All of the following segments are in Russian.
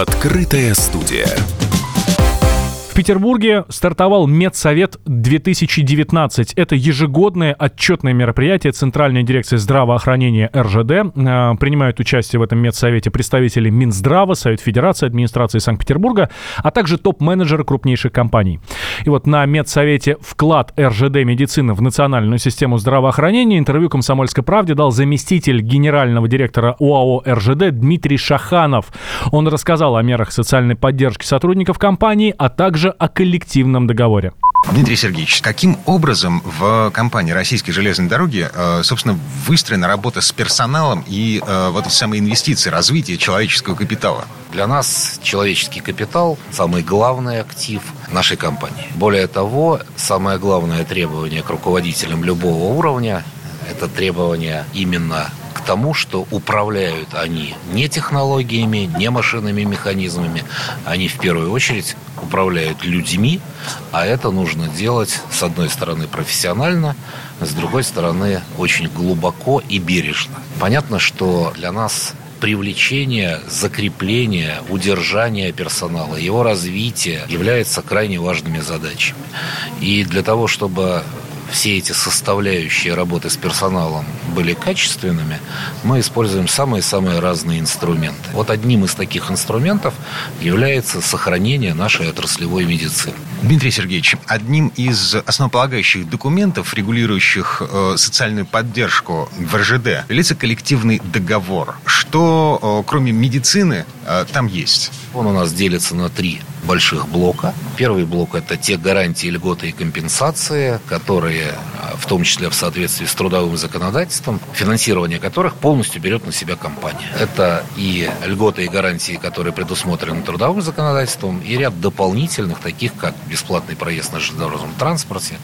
Открытая студия. В Петербурге стартовал Медсовет 2019. Это ежегодное отчетное мероприятие Центральной дирекции здравоохранения РЖД. Э, принимают участие в этом Медсовете представители Минздрава, Совет Федерации, администрации Санкт-Петербурга, а также топ-менеджеры крупнейших компаний. И вот на Медсовете вклад РЖД медицины в национальную систему здравоохранения интервью «Комсомольской правде» дал заместитель генерального директора УАО РЖД Дмитрий Шаханов. Он рассказал о мерах социальной поддержки сотрудников компании, а также также о коллективном договоре. Дмитрий Сергеевич, каким образом в компании «Российские железные дороги», э, собственно, выстроена работа с персоналом и э, вот эти самые инвестиции, развитие человеческого капитала? Для нас человеческий капитал – самый главный актив нашей компании. Более того, самое главное требование к руководителям любого уровня – это требование именно тому, что управляют они не технологиями, не машинными механизмами. Они в первую очередь управляют людьми, а это нужно делать, с одной стороны, профессионально, с другой стороны, очень глубоко и бережно. Понятно, что для нас привлечение, закрепление, удержание персонала, его развитие является крайне важными задачами. И для того, чтобы все эти составляющие работы с персоналом были качественными, мы используем самые-самые разные инструменты. Вот одним из таких инструментов является сохранение нашей отраслевой медицины. Дмитрий Сергеевич, одним из основополагающих документов, регулирующих э, социальную поддержку в РЖД, является коллективный договор. Что, э, кроме медицины, э, там есть? Он у нас делится на три больших блока. Первый блок – это те гарантии, льготы и компенсации, которые, а, в том числе в соответствии с трудовым законодательством, финансирование которых полностью берет на себя компания. Это и льготы и гарантии, которые предусмотрены трудовым законодательством, и ряд дополнительных, таких как бесплатный проезд на железнодорожном транспорте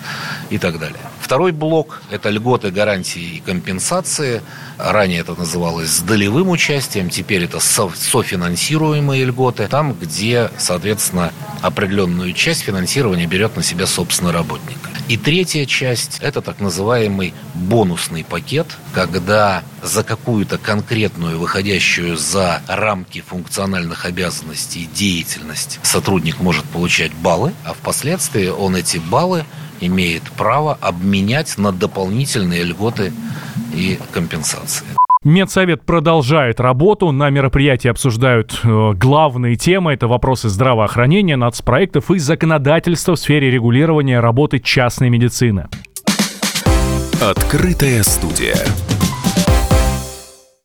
и так далее. Второй блок – это льготы, гарантии и компенсации. Ранее это называлось с долевым участием, теперь это софинансируемые льготы, там, где, соответственно, определенную часть финансирования берет на себя, собственно, работник. И третья часть – это так называемый бонусный пакет, когда за какую-то конкретную, выходящую за рамки функциональных обязанностей деятельность сотрудник может получать баллы, а впоследствии он эти баллы имеет право обменять на дополнительные льготы и компенсации. Медсовет продолжает работу. На мероприятии обсуждают э, главные темы. Это вопросы здравоохранения, нацпроектов и законодательства в сфере регулирования работы частной медицины. Открытая студия.